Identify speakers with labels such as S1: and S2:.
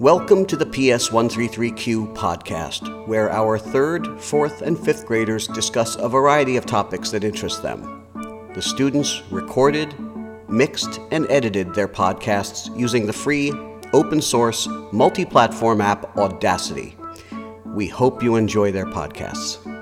S1: Welcome to the PS133Q podcast, where our third, fourth, and fifth graders discuss a variety of topics that interest them. The students recorded, mixed, and edited their podcasts using the free, open source, multi platform app Audacity. We hope you enjoy their podcasts.